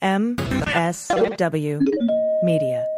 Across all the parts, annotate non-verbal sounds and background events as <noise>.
MSW Media.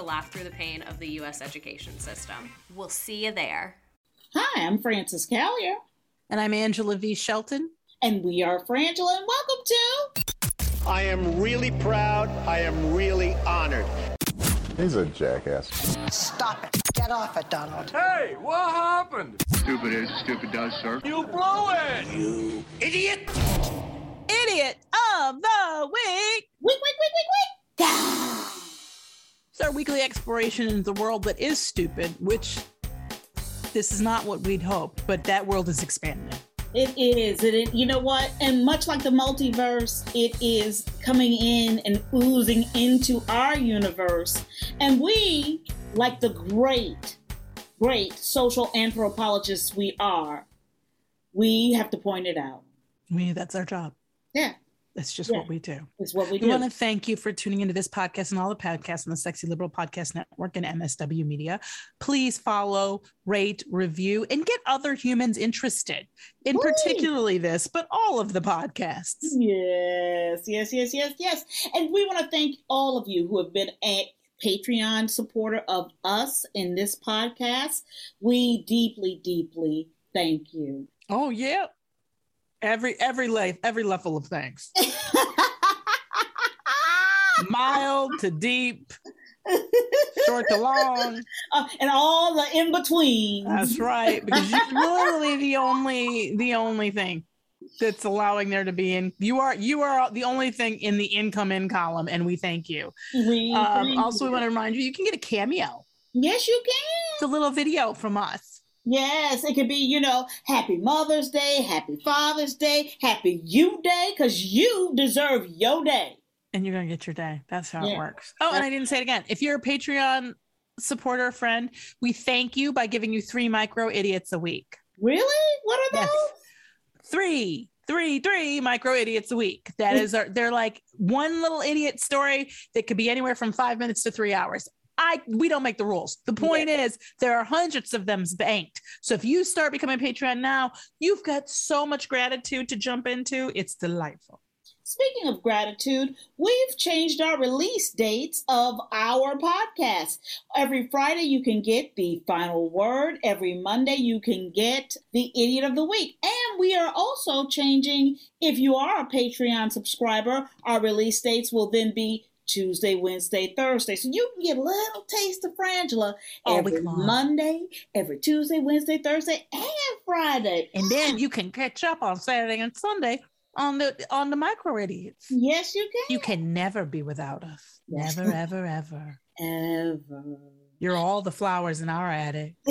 to laugh through the pain of the U.S. education system. We'll see you there. Hi, I'm Frances Callier. And I'm Angela V. Shelton. And we are Frangela, and welcome to. I am really proud. I am really honored. He's a jackass. Stop it. Get off it, Donald. Hey, what happened? Stupid is, stupid does, sir. You blow it! You idiot! Idiot of the week! Week, week, week, week, week! Our weekly exploration into the world that is stupid, which this is not what we'd hoped, but that world is expanding. It is. It, you know what? And much like the multiverse, it is coming in and oozing into our universe. And we, like the great, great social anthropologists we are, we have to point it out. We that's our job. Yeah. That's just Yeah. what we do. It's what we We do. want to thank you for tuning into this podcast and all the podcasts on the Sexy Liberal Podcast Network and MSW Media. Please follow, rate, review, and get other humans interested in particularly this, but all of the podcasts. Yes, yes, yes, yes, yes. And we want to thank all of you who have been a Patreon supporter of us in this podcast. We deeply, deeply thank you. Oh yeah. Every every life, every level of thanks. <laughs> Mild to deep, short to long. Uh, and all the in between. That's right. Because you're <laughs> literally the only the only thing that's allowing there to be in you are you are the only thing in the income in column, and we thank you. We Um, thank also, we want to remind you you can get a cameo. Yes, you can. It's a little video from us. Yes, it could be, you know, Happy Mother's Day, Happy Father's Day, Happy You Day, because you deserve your day. and you're gonna get your day. That's how it works. Oh, and I didn't say it again. If you're a Patreon supporter friend, we thank you by giving you three micro idiots a week. Really? What are Yes. those? Three, three, three micro idiots a week. That is our they're like one little idiot story that could be anywhere from five minutes to three hours. I we don't make the rules. The point yeah. is there are hundreds of them banked. So if you start becoming Patreon now, you've got so much gratitude to jump into. It's delightful. Speaking of gratitude, we've changed our release dates of our podcast. Every Friday, you can get the final word. Every Monday, you can get the idiot of the week. And we are also changing, if you are a Patreon subscriber, our release dates will then be Tuesday, Wednesday, Thursday. So you can get a little taste of Frangela oh, every Monday, every Tuesday, Wednesday, Thursday, and Friday. And then ah! you can catch up on Saturday and Sunday on the on the micro idiots. Yes, you can. You can never be without us. Yes. Never, ever, ever. Ever. You're all the flowers in our attic. <laughs>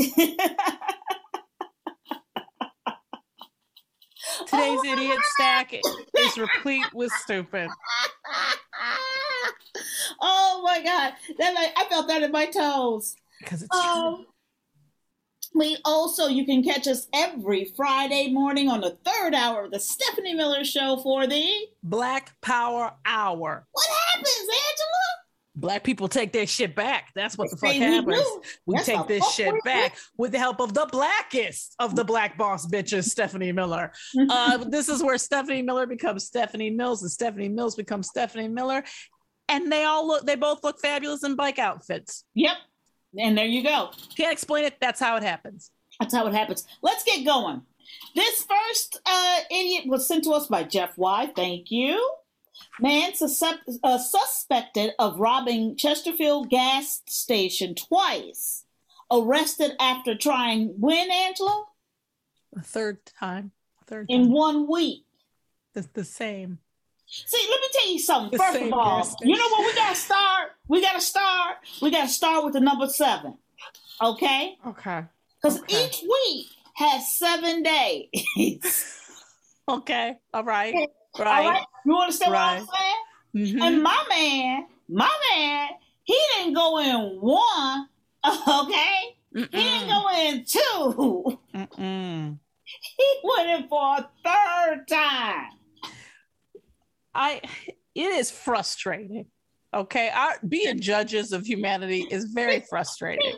Today's oh idiot stack is replete with stupid. <laughs> Oh my god, that I felt that in my toes. Because it's um, we also, you can catch us every Friday morning on the third hour of the Stephanie Miller Show for the Black Power Hour. What happens, Angela? Black people take their shit back. That's what the fuck happens. We, we take this shit back with the help of the blackest of the black boss bitches, Stephanie Miller. <laughs> uh, this is where Stephanie Miller becomes Stephanie Mills, and Stephanie Mills becomes Stephanie Miller. And they all look, they both look fabulous in bike outfits. Yep. And there you go. Can't explain it. That's how it happens. That's how it happens. Let's get going. This first uh, idiot was sent to us by Jeff Y. Thank you. Man suscept- uh, suspected of robbing Chesterfield gas station twice. Arrested after trying when, Angela? The third time. Third time. In one week. It's the same. See, let me tell you something. First of all, you know what? We got to start. We got to start. We got to start with the number seven. Okay? Okay. Because okay. each week has seven days. <laughs> okay. All right. Right. All right. You understand right. what I'm saying? Mm-hmm. And my man, my man, he didn't go in one. <laughs> Okay. Mm-mm. He didn't go in 2 <laughs> Mm-mm. He went in for a third time. I it is frustrating. Okay, Our, being judges of humanity is very frustrating.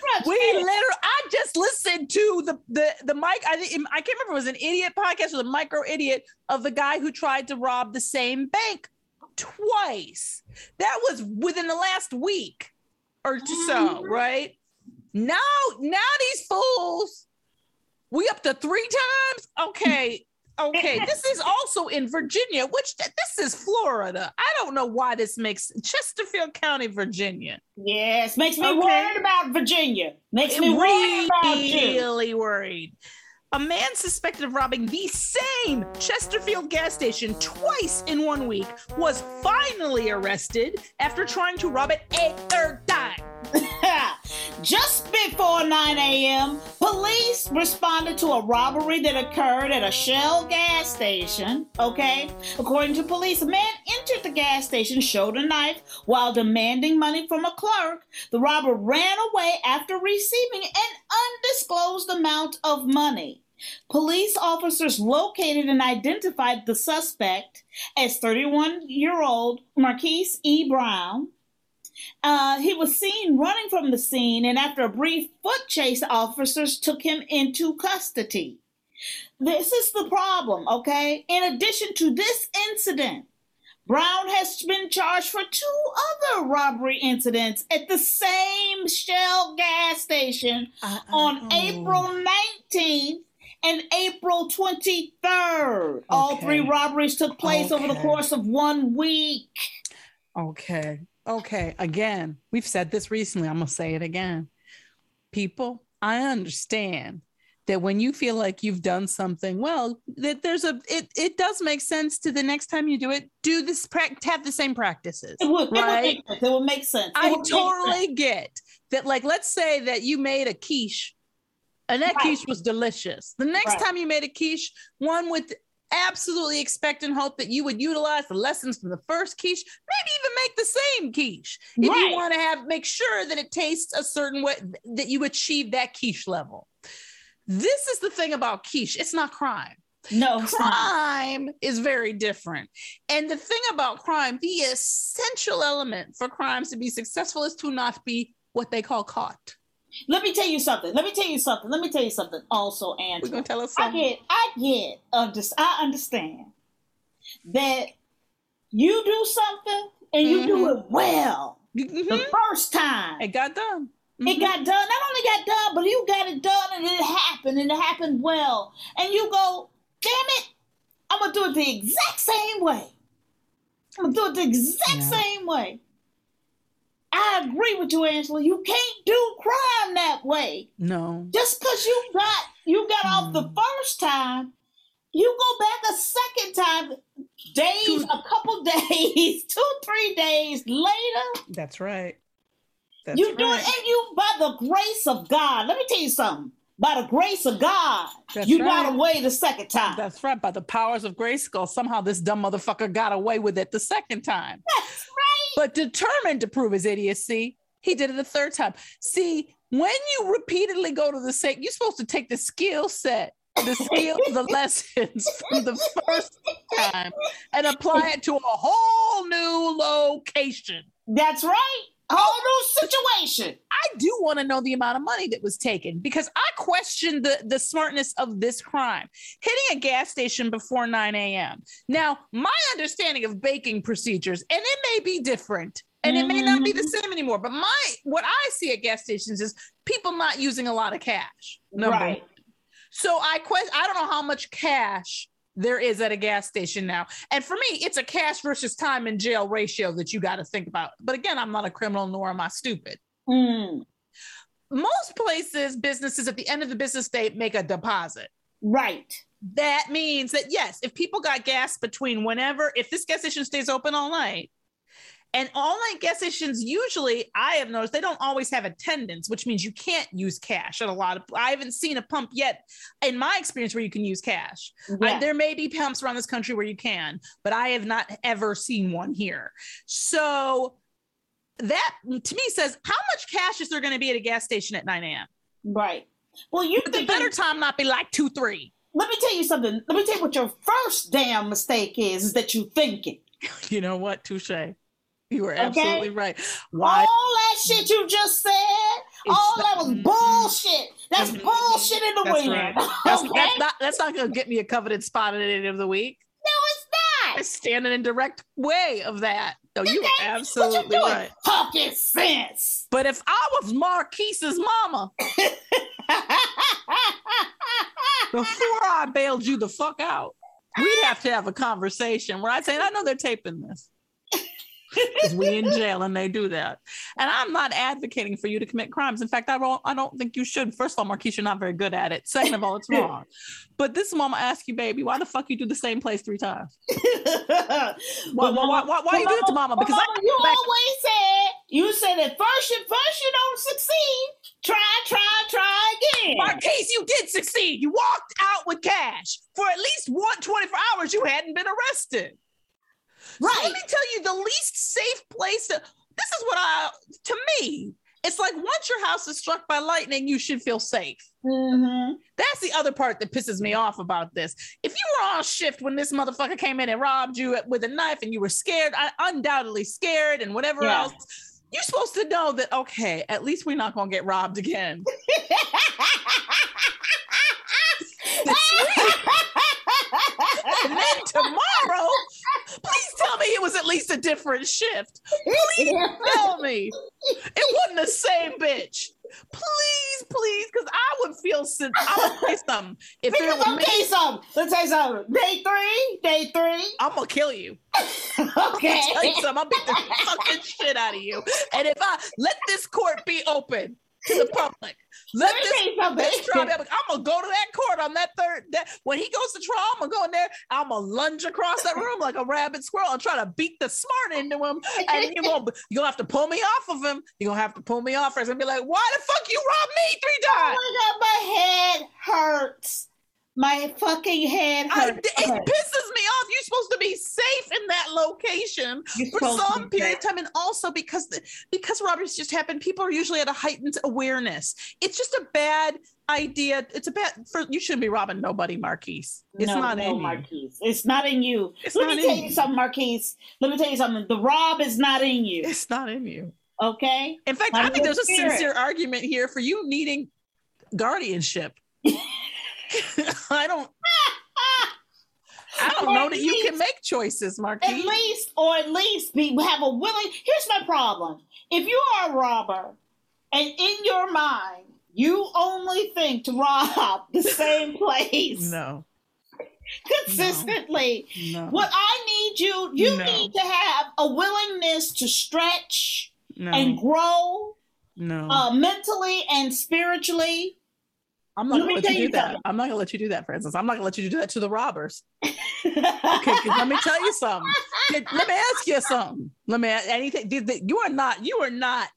frustrating. We literally, I just listened to the the the mic. I I can't remember it was an idiot podcast or the micro idiot of the guy who tried to rob the same bank twice. That was within the last week or so, mm-hmm. right? Now, now these fools, we up to three times. Okay, Okay, this is also in Virginia, which this is Florida. I don't know why this makes Chesterfield County, Virginia. Yes, makes me okay. worried about Virginia. Makes me really. Really worried. A man suspected of robbing the same Chesterfield gas station twice in one week was finally arrested after trying to rob it a third time. Just before 9 a.m., police responded to a robbery that occurred at a Shell gas station. Okay? According to police, a man entered the gas station, showed a knife while demanding money from a clerk. The robber ran away after receiving an undisclosed amount of money. Police officers located and identified the suspect as 31 year old Marquise E. Brown. Uh, he was seen running from the scene, and after a brief foot chase, officers took him into custody. This is the problem, okay? In addition to this incident, Brown has been charged for two other robbery incidents at the same Shell gas station uh, on oh. April 19th and April 23rd. Okay. All three robberies took place okay. over the course of one week. Okay okay, again, we've said this recently. I'm going to say it again. People, I understand that when you feel like you've done something well, that there's a it it does make sense to the next time you do it, do this have the same practices. It would, right? It would make sense. It I would totally sense. get that. Like, let's say that you made a quiche and that right. quiche was delicious. The next right. time you made a quiche, one with absolutely expect and hope that you would utilize the lessons from the first quiche, maybe even make the same quiche. If right. you want to have make sure that it tastes a certain way that you achieve that quiche level. This is the thing about quiche. It's not crime. No, crime is very different. And the thing about crime, the essential element for crimes to be successful is to not be what they call caught. Let me tell you something. Let me tell you something. Let me tell you something. Also, We're gonna tell us I get, I get, under, I understand that you do something and you do it mm-hmm. well the mm-hmm. first time. It got done. It got mm-hmm. done. Not only got done, but you got it done and it happened and it happened well. And you go, damn it, I'm gonna do it the exact same way. I'm gonna do it the exact same way. I agree with you, Angela. You can't do crime that way. No. Just because you got you got off the hmm. first time, you go back a second time, days, a couple <laughs> days, two, three days later. That's right. That's you do right. it, and you by the grace of God. Let me tell you something. By the grace of God, That's you right. got away the second time. That's right. By the powers of Grayskull, somehow this dumb motherfucker got away with it the second time. That's right. But determined to prove his idiocy, he did it a third time. See, when you repeatedly go to the same, you're supposed to take the skill set, the skill, the <laughs> lessons from the first time and apply it to a whole new location. That's right. Whole new situation. I do want to know the amount of money that was taken because I question the, the smartness of this crime. Hitting a gas station before 9 a.m. Now, my understanding of baking procedures, and it may be different, and it may not be the mm-hmm. same anymore, but my what I see at gas stations is people not using a lot of cash. number Right. one. So I question I don't know how much cash there is at a gas station now. And for me, it's a cash versus time in jail ratio that you got to think about. But again, I'm not a criminal nor am I stupid. Mm, Most places, businesses at the end of the business day make a deposit. right. That means that yes, if people got gas between whenever, if this gas station stays open all night, and all night gas stations usually, I have noticed they don't always have attendants, which means you can't use cash at a lot of. I haven't seen a pump yet, in my experience, where you can use cash. I- there may be pumps around this country where you can, but I have not ever seen one here. So that to me says how much cash is there going to be at a gas station at 9 a.m. Right. Well, you the better time not be like two, three? Let me tell you something. Let me tell you what your first damn mistake is, is that you thinking. <laughs> You know what? Touche. You were Okay. absolutely right. Why? All that shit you just said, all that was mm-hmm. bullshit. That's mm-hmm. bullshit in the That's wind. right. That's, <laughs> okay? that's not that's not going to get me a coveted spot at the end of the week. no, it's not. standing in direct way of that. No, you Okay, are absolutely you right. Talking sense. But if I was Marquise's mama, <laughs> before I bailed you the fuck out, we'd have to have a conversation where I'd say, I know they're taping this. <laughs> Because we in jail and they do that. And I'm not advocating for you to commit crimes. In fact, I don't I don't think you should. First of all, Marquise, you're not very good at it. Second of all, it's <laughs> wrong. But this mama ask you, baby, why the fuck you do the same place three times? <laughs> Why, why, why, why, why you do it to mama? Because I Mama, you always said you said that first you first you don't succeed. Try, try, try again. Marquise, you did succeed. You walked out with cash. For at least one 24 hours, you hadn't been arrested. So Right. let me tell you, the least safe place to this is what I to me, it's like once your house is struck by lightning, you should feel safe. Mm-hmm. That's the other part that pisses me off about this. If you were on shift when this motherfucker came in and robbed you with a knife and you were scared, un- undoubtedly scared, and whatever Yeah. else, you're supposed to know that, okay, at least we're not going to get robbed again. <laughs> <laughs> <laughs> And then tomorrow, please tell me it was at least a different shift. Please tell me it wasn't the same bitch. Please, please, because I would feel sin- I would say something. If it Because were let me me, tell something. Let's tell you something. Day three, day three. I'm gonna kill you. <laughs> Okay. I'll tell you something. I'll beat the fucking shit out of you. And if I let this court be open to the public, let Let this, you this trial be. I'm gonna go to that court on that third. That when he goes to trial, I'm gonna go in there. I'm gonna lunge across that room like a rabid squirrel and try to beat the smart into him. And you're gonna you're gonna have to pull me off of him. You're gonna have to pull me off first and be like, "Why the fuck you robbed me three oh times?" Oh my god, my head hurts. My fucking head I- hurts. it pisses me off. You're supposed to be safe in that location You're for some period of time, and also because the, because robberies just happen, people are usually at a heightened awareness. It's just a bad idea. It's a bad. For, you shouldn't be robbing nobody, Marquise. It's no, not no, in you. Marquise. It's not in you. It's Let not me in tell you. you something, Marquise. Let me tell you something. The rob is not in you. It's not in you. Okay. In fact, Not I think your there's a sincere argument here for you needing guardianship. <laughs> <laughs> I don't. I don't know at that you can make choices, Marquis. At least, or at least be have a willing. Here's my problem: if you are a robber, and in your mind you only think to rob the <laughs> same place No. consistently, No. what I need you, you No. need to have a willingness to stretch No. and grow No. uh, mentally and spiritually. I'm not let gonna let you do that. I'm not gonna let you do that, for instance. I'm not gonna let you do that to the robbers. <laughs> Okay, let me tell you something. Did- let me ask you something. Let me ask anything. Did, you are not. You are not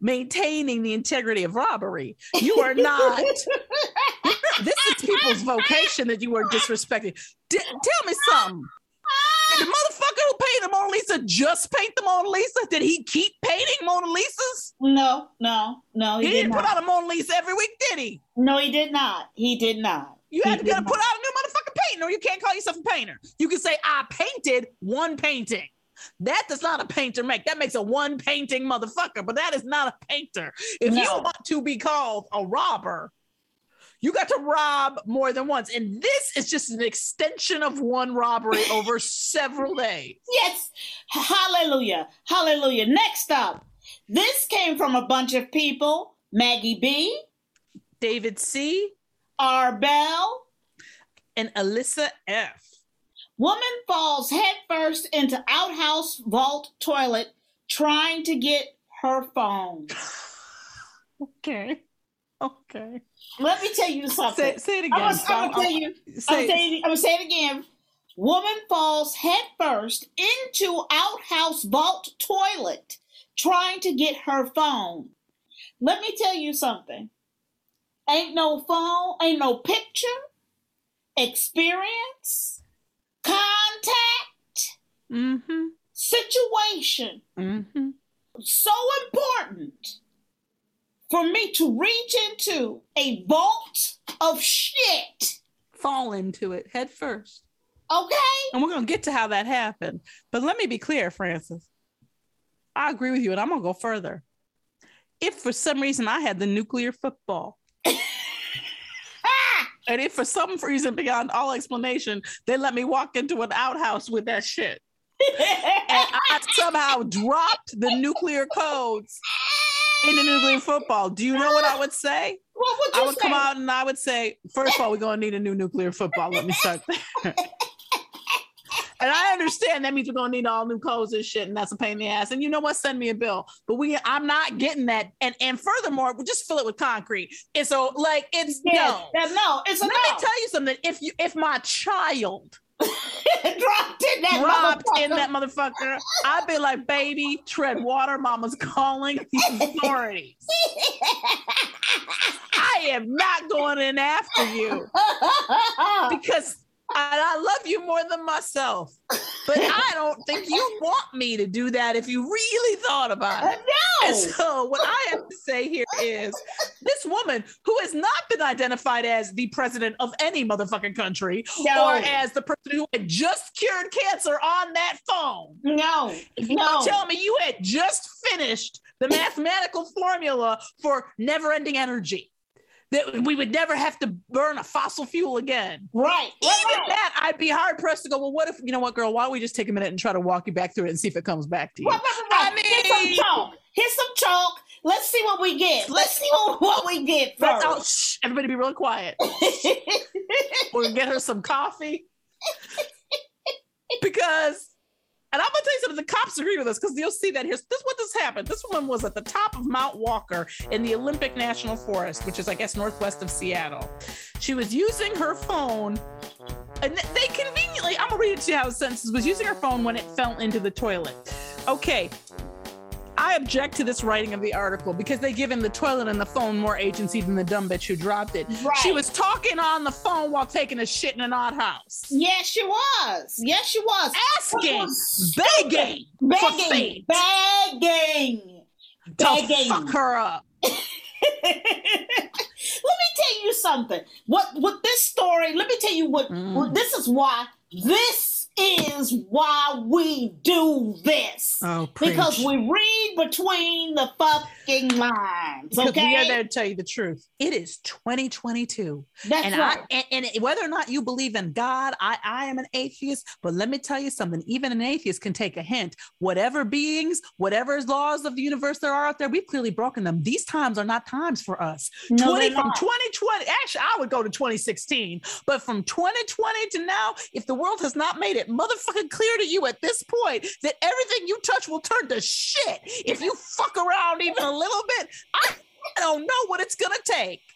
maintaining the integrity of robbery. You are not. <laughs> this is people's vocation that you are disrespecting. Di- tell me something. The motherfucker who painted the Mona Lisa just paint the Mona Lisa? Did he keep painting Mona Lisas? No, no, no, He, he, didn't did put not. out a Mona Lisa every week, did he? No, he did not. He did not. You He had to put out a new motherfucking painting, or you can't call yourself a painter. You can say I painted one painting. That does not a painter make. That makes a one painting motherfucker, but that is not a painter. If you want to be called a robber, you got to rob more than once. And this is just an extension of one robbery <laughs> over several days. Yes. Hallelujah. Hallelujah. Next up, this came from a bunch of people Maggie B, David C. R. Bell. and Alyssa F. Woman falls headfirst into outhouse vault toilet trying to get her phone. <laughs> Okay. Okay. Let me tell you something. Say, say it again. I'm gonna tell you. Say- I'm, saying, I'm gonna say it again. Woman falls headfirst into outhouse vault toilet trying to get her phone. Let me tell you something. Ain't no phone, ain't no picture, experience, contact, Mm-hmm. situation Mm-hmm. so important for me to reach into a vault of shit. Fall into it head first. Okay? And we're going to get to how that happened. But let me be clear, Frances. I agree with you, and I'm going to go further. If for some reason I had the nuclear football, <laughs> and if for some reason beyond all explanation, they let me walk into an outhouse with that shit, and I somehow dropped the nuclear codes in the nuclear football, do you know what I would say? What would I would say? come out and I would say, first of all, we're going to need a new nuclear football. Let me start there. <laughs> and I understand that means we're going to need all new codes and shit, and that's a pain in the ass. And you know what? Send me a bill. But we, I'm not getting that. And and furthermore, we just fill it with concrete. And so, like, it's Yes, no. no, it's a Let no. me tell you something. If you, if my child <laughs> dropped in that dropped motherfucker. in that motherfucker, I'd be like, baby, tread water. Mama's calling <laughs> the authorities. <laughs> I am not going in after you because I love you more than myself. But <laughs> I don't think you want me to do that if you really thought about it. Uh, no. And so what I have to say here is this woman who has not been identified as the president of any motherfucking country No. or as the person who had just cured cancer on that phone. No, If you no. tell me you had just finished the mathematical formula for never-ending energy. That we would never have to burn a fossil fuel again. Right. Even right. that, I'd be hard pressed to go. Well, what if you know what, girl? Why don't we just take a minute and try to walk you back through it and see if it comes back to you? Right, right, right, right. Here's some chalk. Here's some chalk. Let's see what we get. Let's see what, what we get first. oh, shh, everybody be really quiet. <laughs> We'll get her some coffee. because, and I'm gonna tell you something, the cops agree with us because you'll see that here's this is what this happened. This woman was at the top of Mount Walker in the Olympic National Forest, which is, I guess, northwest of Seattle. She was using her phone. And they conveniently, I'm gonna read it to you how it sentences was using her phone when it fell into the toilet. Okay, I object to this writing of the article because they give him the toilet and the phone more agency than the dumb bitch who dropped it. Right. She was talking on the phone while taking a shit in an odd house. Yes, she was. Yes, she was. Asking, Stupid. begging, begging, begging, to begging. fuck her up. <laughs> Let me tell you something. What what this story? Let me tell you what. Mm. what this is why this is why we do this. Oh, because we read between the fucking lines. Because Okay. we are there to tell you the truth. It is 2022. That's and right. I and, and whether or not you believe in God, I, I am an atheist, but let me tell you something. Even an atheist can take a hint. Whatever beings, whatever laws of the universe there are out there, we've clearly broken them. These times are not times for us. No, 20 they're from 2020, actually, I would go to 2016, but from 2020 to now, if the world has not made it motherfucking clear to you at this point that everything you touch will turn to shit if you fuck around even a little bit, I don't know what it's gonna take. <laughs>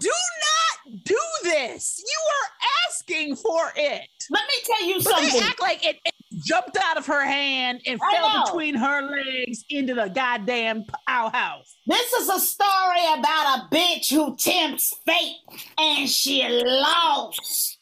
Do not do this. You are asking for it. Let me tell you But something. they act like it, it jumped out of her hand and I fell know. between her legs into the goddamn outhouse. This is a story about a bitch who tempts fate and she lost.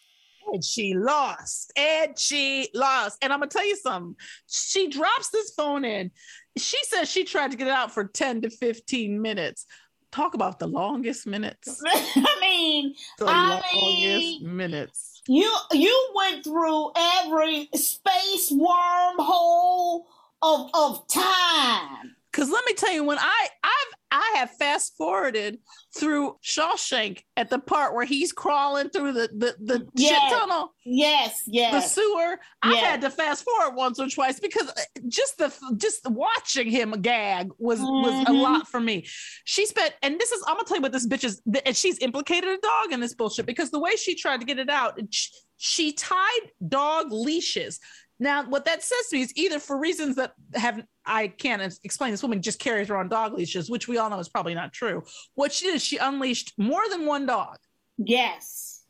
And she lost. And she lost. And I'm gonna tell you something. She drops this phone in. She says she tried to get it out for 10 to 15 minutes. Talk about the longest minutes. <laughs> I mean, The I longest mean, minutes. you you went through every space wormhole of of time. Cause let me tell you, when I I've I have fast forwarded through Shawshank at the part where he's crawling through the the, the Yes. shit tunnel, Yes, yes. the sewer. Yes. had to fast forward once or twice because uh, just the just watching him gag was was a Mhm. lot for me. She spent, and this is I'm gonna tell you what this bitch is, and she's implicated a dog in this bullshit because the way she tried to get it out, she, she tied dog leashes. Now, what that says to me is either for reasons that have I can't explain. This woman just carries around dog leashes, which we all know is probably not true. What she did is she unleashed more than one dog Yes.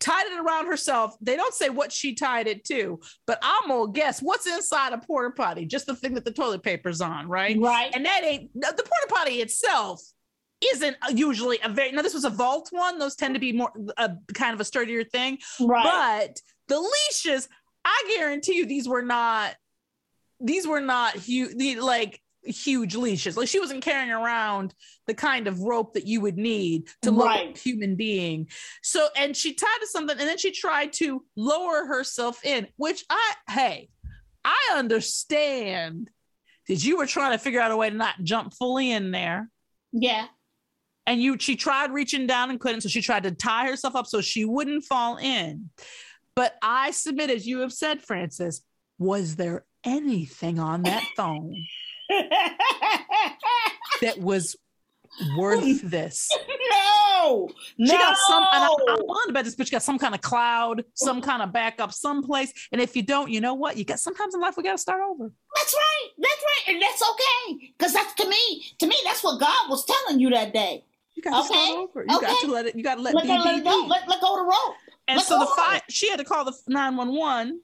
tied it around herself. They don't say what she tied it to, but I'm gonna guess what's inside a porta potty, just the thing that the toilet paper's on, right? Right. And that ain't the porta potty itself isn't usually a very now this was a vault one those tend to be more a kind of a sturdier thing Right. but the leashes i guarantee you these were not these were not huge like huge leashes like she wasn't carrying around the kind of rope that you would need to Right. a human being so and she tied to something and then she tried to lower herself in which i hey i understand that you were trying to figure out a way to not jump fully in there Yeah. and you she tried reaching down and couldn't so she tried to tie herself up so she wouldn't fall in but i submit as you have said frances was there anything on that <laughs> phone <laughs> that was worth this no. she no. got some and I, i'm to bet this bitch got some kind of cloud some kind of backup someplace and if you don't you know what you got sometimes in life we got to start over That's right. That's right. And that's okay. Because that's to me, to me, that's what God was telling you that day. You got to Okay. start over you got Okay. to let it you got to let, Let, be, go- let be, go. be. Let, let go of the rope. And Let so the fire. she had to call the 911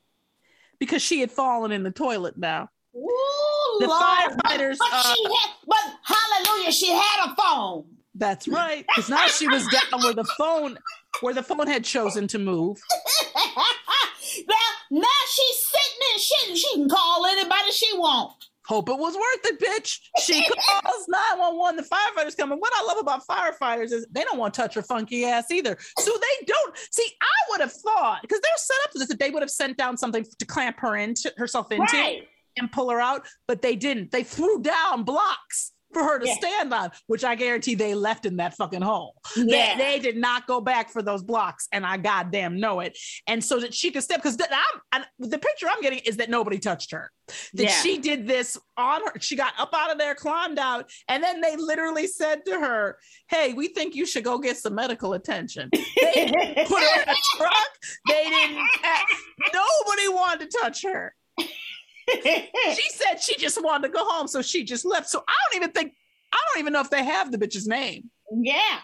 because she had fallen in the toilet now. Ooh, The Lord. firefighters, But, uh, she had, but hallelujah, she had a phone. That's right. Because now she was down where the phone where the phone had chosen to move. <laughs> now, now she's sitting there. She, she can call anybody she wants. Hope it was worth it, bitch. She <laughs> calls 911. The firefighters come. And what I love about firefighters is they don't want to touch her funky ass either. So they don't see. I would have thought because they're set up to this that they would have sent down something to clamp her into herself into Right. and pull her out, but they didn't. They threw down blocks for her to Yeah. stand on, which I guarantee they left in that fucking hole. They- Yeah. They, did not go back for those blocks, and I goddamn know it. And so that she could step, because I'm the picture I'm getting is that nobody touched her. That Yeah. she did this on her. She got up out of there, climbed out, and then they literally said to her, "Hey, we think you should go get some medical attention." They didn't <laughs> put her in a truck. They didn't. Eh, nobody wanted to touch her she said she just wanted to go home, so she just left. So I don't even think I don't even know if they have the bitch's name yeah.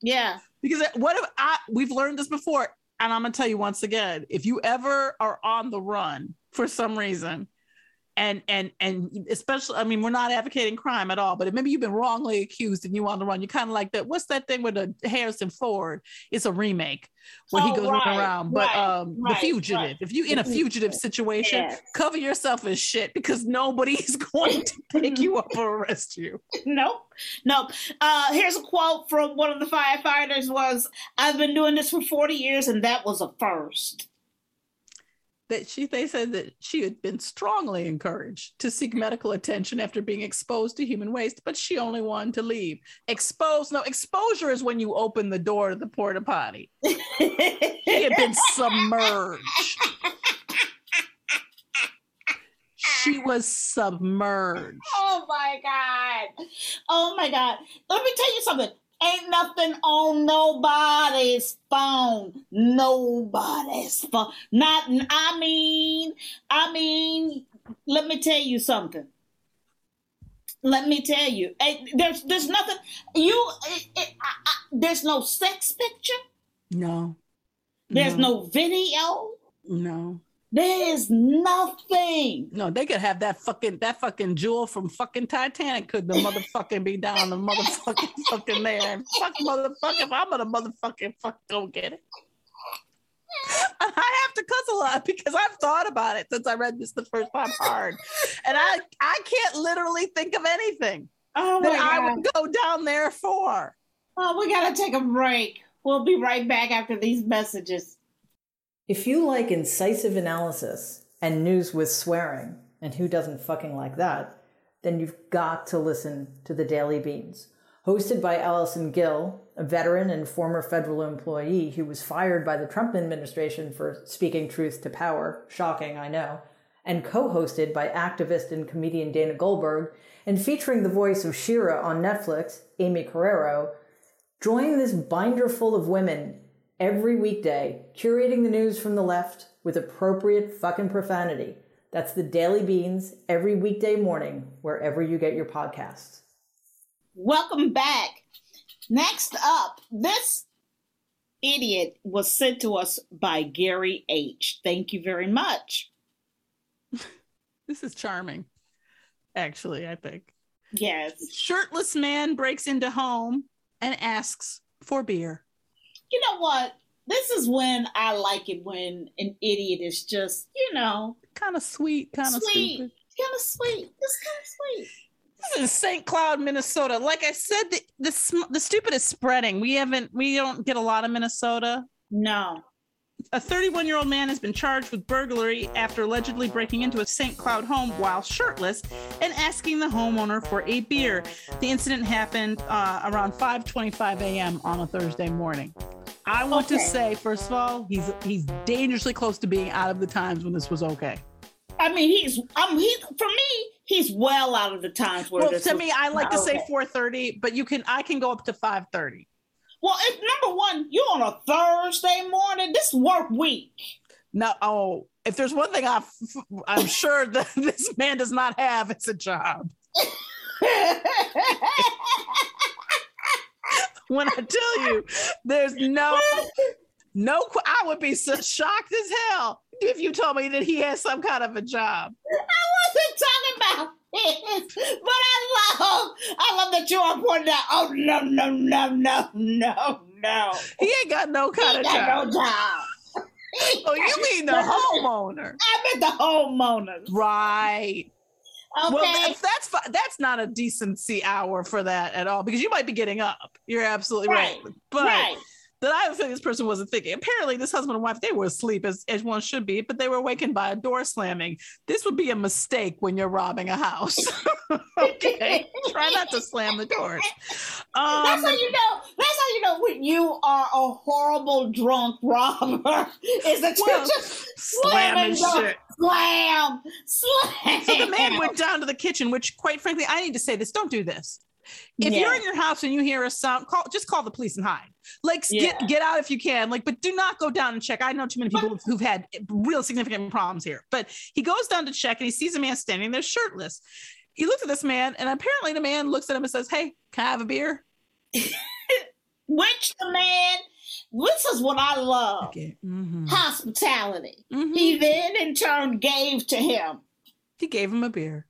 Yeah. because what if I we've learned this before, and I'm gonna tell you once again: if you ever are on the run for some reason, and and and especially i mean we're not advocating crime at all but maybe you've been wrongly accused and you want to run you're kind of like that what's that thing with the harrison ford it's a remake where Oh, he goes right, around but right, um the fugitive right. if you're in a fugitive situation yes. cover yourself as shit because nobody's <laughs> going to <laughs> pick you up or arrest you Nope. Nope. Uh, here's a quote from one of the firefighters was, I've been doing this for 40 years and that was a first. That she they said that she had been strongly encouraged to seek medical attention after being exposed to human waste, but she only wanted to leave. Exposed, no, exposure is when you open the door to the porta potty. she had been submerged. She was submerged. Oh my God. Oh my God. Let me tell you something. Ain't nothing on nobody's phone. Nobody's phone. Not, I mean, I mean, let me tell you something. Let me tell you, eh, there's there's nothing. You, eh, eh, I- I- there's no sex picture. No. There's no video. No. There's nothing. No, they could have that fucking that fucking jewel from fucking Titanic. Could the motherfucking be down the motherfucking <laughs> fucking there and fuck motherfucking? If I'm gonna motherfucking fuck go get it. I have to cuss a lot because I've thought about it since I read this the first time hard, and I I can't literally think of anything Oh that my I would go down there for. Oh, we gotta take a break. We'll be right back after these messages. If you like incisive analysis and news with swearing, and who doesn't fucking like that, then you've got to listen to the Daily Beans. Hosted by Allison Gill, a veteran and former federal employee who was fired by the Trump administration for speaking truth to power, shocking, I know, and co hosted by activist and comedian Dana Goldberg, and featuring the voice of She-Ra on Netflix, Aimee Carrero, Join this binder full of women every weekday, curating the news from the left with appropriate fucking profanity. That's the Daily Beans every weekday morning, wherever you get your podcasts. Welcome back. Next up, this idiot was sent to us by Gary H. Thank you very much. <laughs> This is charming, actually. I think. Yes. Shirtless man breaks into home and asks for beer. You know what? This is when I like it when an idiot is just, you know, kind of sweet, kind of sweet, kind of sweet, just kind of sweet. This is St. Cloud, Minnesota. Like I said, the, the the stupid is spreading. We haven't, we don't get a lot of Minnesota. No. A 31 year old man has been charged with burglary after allegedly breaking into a St. Cloud home while shirtless and asking the homeowner for a beer. The incident happened uh, around 5:25 a.m. on a Thursday morning. I want to say, first of all, he's he's dangerously close to being out of the times when this was okay. I mean, he's, um, he, for me, he's well out of the times where Well, this to me, I like to say 4:30, but you can I can go up to 5:30. Well, if number one, you on a Thursday morning, this work week. No, oh, if there's one thing I, I'm sure that <laughs> this man does not have, it's a job. <laughs> when I tell you, there's no, no, I would be so shocked as hell if you told me that he has some kind of a job. I wasn't talking about but I love, I love that you are pointing out. Oh no, no, no, no, no, no. He ain't got no kind of He got job. no job. <laughs> Oh, you mean the <laughs> homeowner? I meant the homeowners. Right. Okay. Well, that's that's that's not a decency hour for that at all because you might be getting up. You're absolutely right. Right, But right. That I have a feeling this person wasn't thinking. Apparently, this husband and wife they were asleep as, as one should be, but they were awakened by a door slamming. This would be a mistake when you're robbing a house. <laughs> okay, try not to slam the doors. Um, that's how you know. That's how you know when you are a horrible drunk robber. <laughs> Is that Well, just slamming doors. shit. Slam, slam. So the man went down to the kitchen, which, quite frankly, I need to say this: don't do this. If Yeah. you're in your house and you hear a sound, call just call the police and hide. Like Yeah. get get out if you can. Like, but do not go down and check. I know too many people who've had real significant problems here. But he goes down to check and he sees a man standing there shirtless. He looks at this man, and apparently the man looks at him and says, "Hey, can I have a beer?" <laughs> Which the man, this is what I love Mm-hmm. hospitality. He then in turn gave to him. He gave him a beer.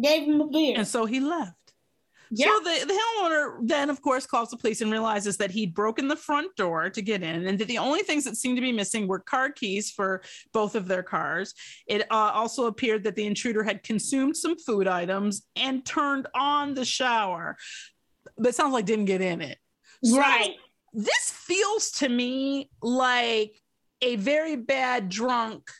Gave him a beer. And so he left. Yeah. So the, the homeowner then, of course, calls the police and realizes that he'd broken the front door to get in, and that the only things that seemed to be missing were car keys for both of their cars. It uh, also appeared that the intruder had consumed some food items and turned on the shower. But it sounds like didn't get in it. So Right. This feels to me like a very bad drunk.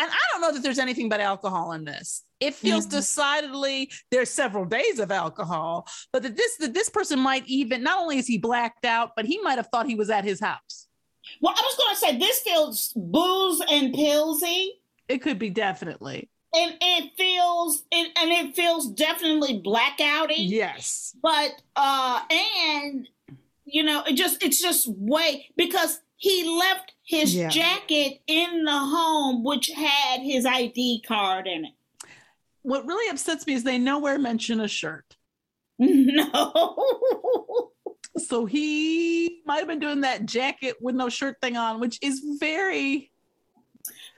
And I don't know that there's anything but alcohol in this. It feels Mhm. decidedly there's several days of alcohol, but that this that this person might even not only is he blacked out, but he might have thought he was at his house. Well, I was going to say this feels booze and pillsy. It could be definitely. and it feels it, and it feels definitely blackouty. Yes. But uh and you know, it just it's just way because he left his Yeah. jacket in the home which had his ID card in it. What really upsets me is they nowhere mention a shirt. <laughs> No. So he might have been doing that jacket with no shirt thing on, which is very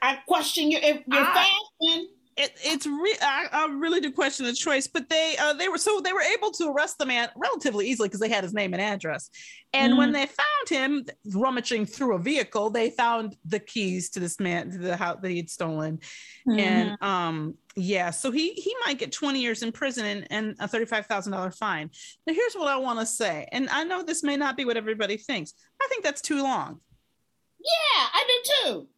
I question your if your I- fashion. It, it's re- I, I really do question the choice, but they uh, they were so they were able to arrest the man relatively easily because they had his name and address. And when Mhm. they found him rummaging through a vehicle, they found the keys to this man to the house that he had stolen. And um yeah, so he he might get 20 years in prison and, and a $35,000 fine. Now here's what I want to say. And I know this may not be what everybody thinks. I think that's too long. Yeah, I do too.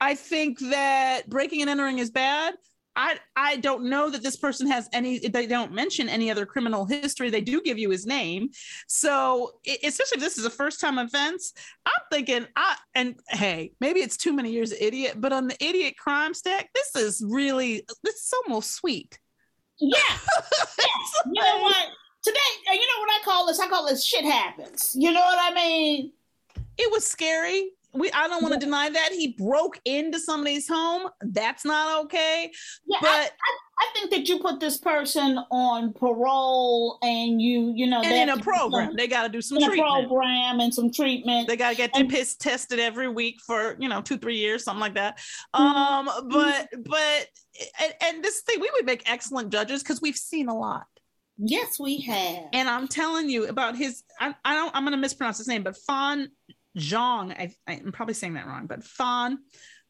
I think that breaking and entering is bad. I I don't know that this person has any. They don't mention any other criminal history. They do give you his name, so e- especially if this is a first time offense. I'm thinking, I and hey, maybe it's too many years of idiot, but on the idiot crime stack, this is really this is almost sweet. Yeah. yes. <laughs> You know what? Today, you know what I call this? I call this shit happens. You know what I mean? It was scary. We I don't want to deny that he broke into somebody's home. That's not okay. Yeah, but I, I, I think that you put this person on parole and you, you know, and in a program, some- they got to do some treatment. program and some treatment. They got to get their piss tested every week for you know two three years something like that. Mm-hmm. Um, but but and, and this thing we would make excellent judges because we've seen a lot. Yes, we have. And I'm telling you about his. I, I don't. I'm going to mispronounce his name, but Fan Zhang. I, I'm probably saying that wrong, but Fan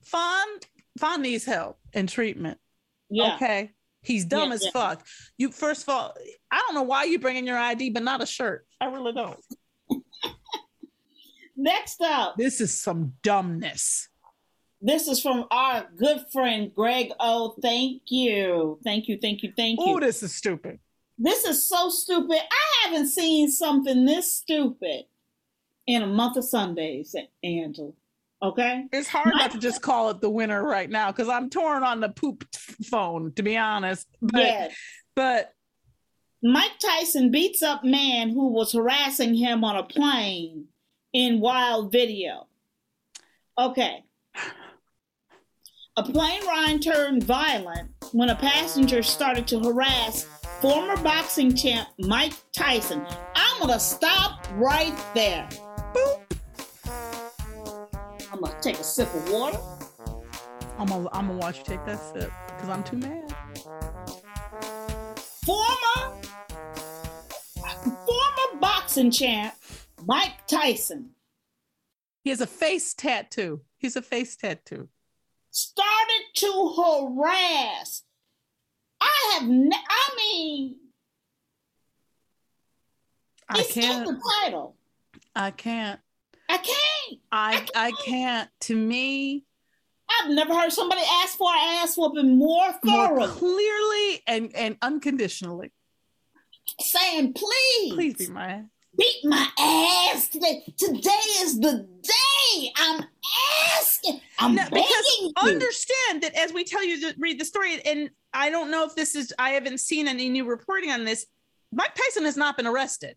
Fan Fan needs help and treatment. Yeah. Okay. He's dumb Yeah, as yeah. fuck. You first of all, I don't know why you bringing your ID, but not a shirt. I really don't. <laughs> Next up, This is some dumbness. this is from our good friend Greg O. Thank you. Thank you. Thank you. Thank you. Oh, this is stupid. This is so stupid. I haven't seen something this stupid in a month of Sundays, Angela. Okay? It's hard not to just call it the winner right now because I'm torn on the poop phone, to be honest. But Yes. but Mike Tyson beats up man who was harassing him on a plane in wild video. Okay. A plane ride turned violent when a passenger started to harass former boxing champ Mike Tyson. I'm gonna stop right there. Take a sip of water. I'm gonna I'm gonna watch you take that sip because I'm too mad. Former former boxing champ Mike Tyson He has a face tattoo. He's a face tattoo. started to harass. I have, ne- I mean, I can't. the title. I can't. I can't. I I can't. To me, I've never heard somebody ask for an ass whooping more more thoroughly, clearly and and unconditionally. saying, "Please, Please be my ass. beat my ass today. Today is the day. I'm asking. I'm No, begging you." understand that as we tell you to read the story, and I don't know if this is, I haven't seen any new reporting on this. Mike Tyson has not been arrested.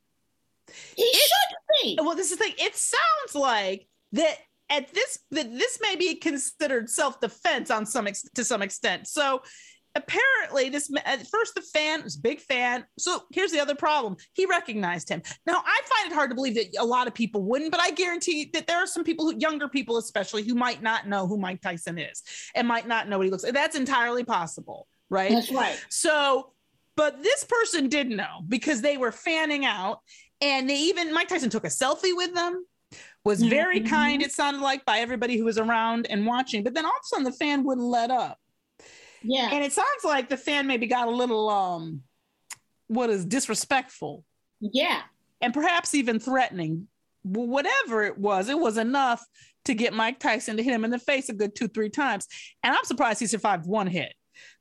He should be. Well, this is the thing. It sounds like that at this that this may be considered self defense on some ex- to some extent. So apparently this at first the fan was a big fan so here's the other problem he recognized him now i find it hard to believe that a lot of people wouldn't but i guarantee that there are some people who younger people especially who might not know who mike tyson is and might not know what he looks like that's entirely possible right That's right. so but this person did know because they were fanning out and they even mike tyson took a selfie with them was very Mhm. kind it sounded like by everybody who was around and watching. But then all of a sudden the fan wouldn't let up. Yeah. and it sounds like the fan maybe got a little um what is disrespectful. Yeah. and perhaps even threatening. Whatever it was it was enough to get mike tyson to hit him in the face a good two three times. And i'm surprised he survived one hit.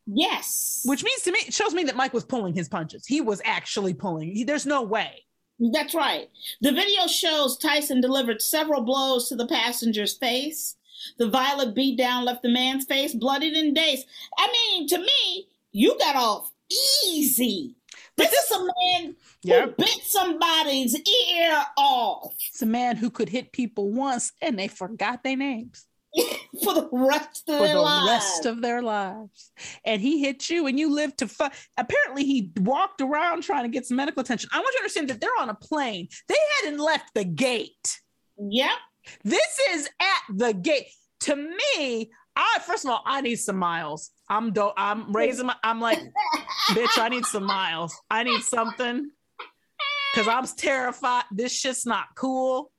Yes. which means to me it shows me that mike was pulling his punches. He was actually pulling. He, there's no way That's right. The video shows Tyson delivered several blows to the passenger's face. The violent beatdown left the man's face bloodied and dazed. I mean, to me, you got off easy. but This is a man Yep. who bit somebody's ear off it's a man who could hit people once and they forgot their names <laughs> for the rest of for their the lives. rest of their lives. And he hit you and you lived to fu- apparently he walked around trying to get some medical attention. I want you to understand that they're on a plane. They hadn't left the gate. Yep. This is at the gate. To me, I first of all, I need some miles. I'm do- I'm raising my I'm like, <laughs> bitch, I need some miles. I need something. Cause I'm terrified. This shit's not cool.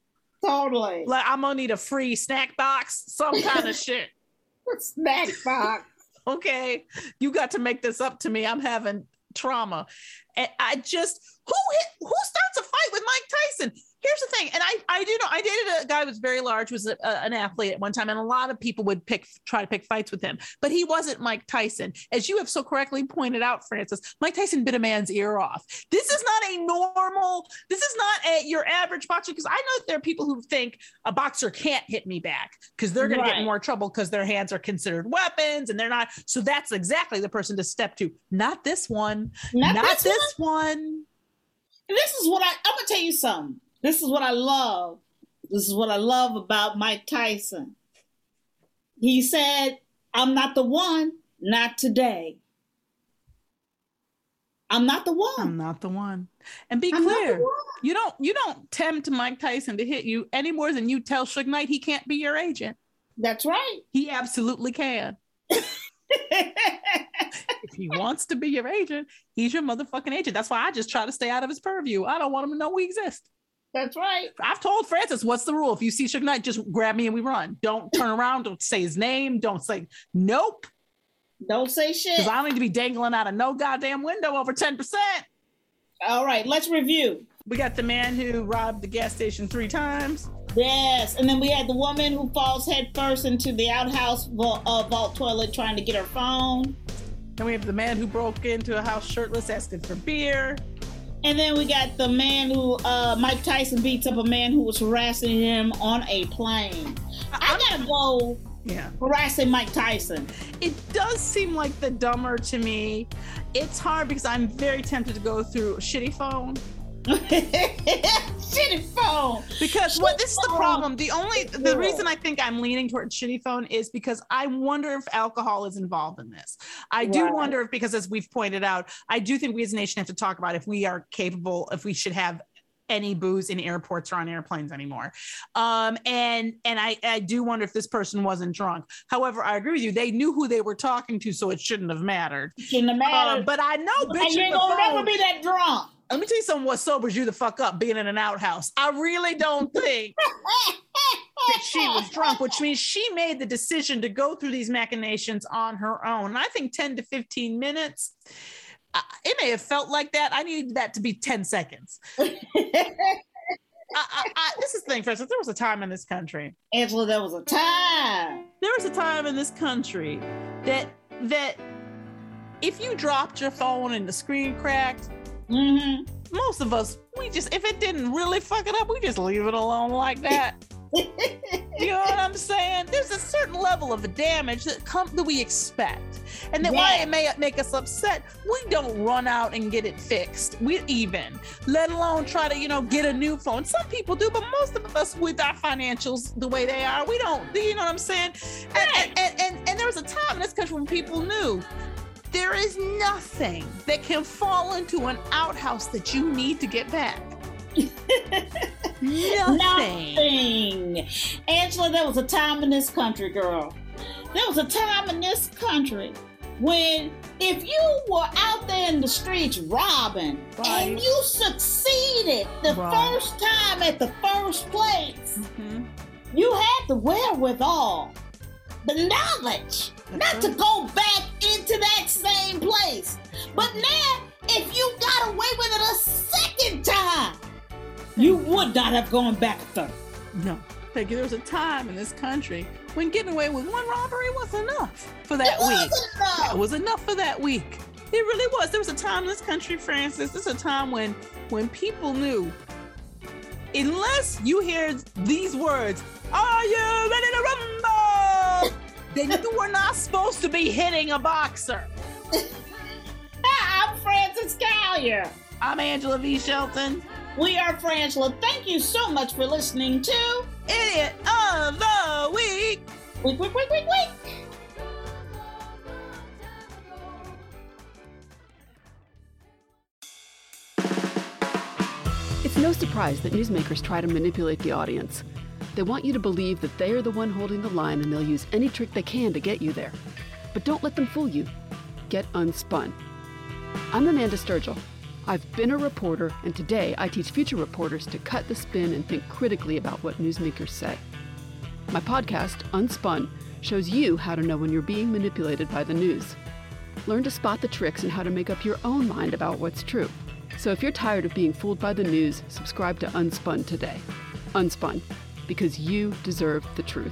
Totally. Like I'm gonna need a free snack box, some kind of shit. <laughs> Snack box. okay, you got to make this up to me. I'm having trauma. And I just who hit who starts a fight with Mike Tyson? Here's the thing, and I I do know I dated a guy who was very large, was a, a- an athlete at one time, and a lot of people would pick try to pick fights with him, but he wasn't Mike Tyson, as you have so correctly pointed out, Frances. Mike Tyson bit a man's ear off. This is not a normal. This is not a your average boxer because I know that there are people who think a boxer can't hit me back because they're going to get in more trouble because their hands are considered weapons and they're not. So that's exactly the person to step to. Not this one. Not Not, this this, one. And this is what I, I'm gonna tell you something. This is what I love. This is what I love about Mike Tyson. He said, I'm not the one, not today. I'm not the one. I'm not the one. And be I'm clear, you don't you don't tempt Mike Tyson to hit you any more than you tell Suge Knight he can't be your agent. That's right. He absolutely can. <laughs> if he wants to be your agent, he's your motherfucking agent. That's why I just try to stay out of his purview. I don't want him to know we exist. That's right. I've told Frances, what's the rule? If you see Suge Knight, just grab me and we run. Don't turn around. Don't say his name. Don't say nope. Don't say shit. Because I don't need to be dangling out of no goddamn window over 10%. All right, let's review. We got the man who robbed the gas station three times. Yes, and then we had the woman who falls headfirst into the outhouse vault, uh, vault toilet trying to get her phone. Then we have the man who broke into a house shirtless asking for beer. And then we got the man who uh, Mike Tyson beats up a man who was harassing him on a plane. I gotta go Yeah. harassing Mike Tyson. It does seem like the dumber to me. It's hard because I'm very tempted to go through a shitty phone. <laughs> Shitty phone. Because what this is the problem. The only the reason I think I'm leaning towards shitty phone is because I wonder if alcohol is involved in this. I do Right. wonder if because as we've pointed out, I do think we as a nation have to talk about if we are capable, if we should have any booze in airports or on airplanes anymore. Um, and and I, I do wonder if this person wasn't drunk. However, I agree with you. They knew who they were talking to, so it shouldn't have mattered. Shouldn't have Uh, mattered. but I know, bitch, and you in ain't gonna never be that drunk. Let me tell you something what sobers you the fuck up being in an outhouse. I really don't think that she was drunk, which means she made the decision to go through these machinations on her own. And I think 10 to 15 minutes, uh, it may have felt like that. I needed that to be 10 seconds. <laughs> I, I, this is the thing, for instance, there was a time in this country. Angela, there was a time. There was a time in this country that that if you dropped your phone and the screen cracked, Mm-hmm. most of us, we just if it didn't really fuck it up, we just leave it alone like that. <laughs> you know what I'm saying? There's a certain level of damage that come that we expect, and that why it may make us upset. We don't run out and get it fixed. We even, let alone try to you know get a new phone. Some people do, but most of us, with our financials the way they are, we don't. You know what I'm saying? And and, and, and, and there was a time in this country when people knew There is nothing that can fall into an outhouse that you need to get back. Nothing. <laughs> Nothing. Angela, there was a time in this country, girl. There was a time in this country when if you were out there in the streets robbing Right. and you succeeded the Right. first time at the first place, Mm-hmm. you had the wherewithal, the knowledge, not to uh-huh. go back into that same place. But now, if you got away with it a second time, you would not have gone back a third. No. Peggy, there was a time in this country when getting away with one robbery was enough for that It week. enough. It was enough for that week. It really was. There was a time in this country, Frances. This is a time when when people knew, unless you hear these words, "Are you ready to rumble?" then you were not supposed to be hitting a boxer. <laughs> I'm Frances Callier. I'm Angela V. Shelton. We are Frangela. Thank you so much for listening to Idiot of the Week. Week, week, week, week, week. It's no surprise that newsmakers try to manipulate the audience. They want you to believe that they are the one holding the line and they'll use any trick they can to get you there. But don't let them fool you. Get unspun. I'm Amanda Sturgill. I've been a reporter, and today I teach future reporters to cut the spin and think critically about what newsmakers say. My podcast, Unspun, shows you how to know when you're being manipulated by the news. Learn to spot the tricks and how to make up your own mind about what's true. So if you're tired of being fooled by the news, subscribe to Unspun today. Unspun, because you deserve the truth.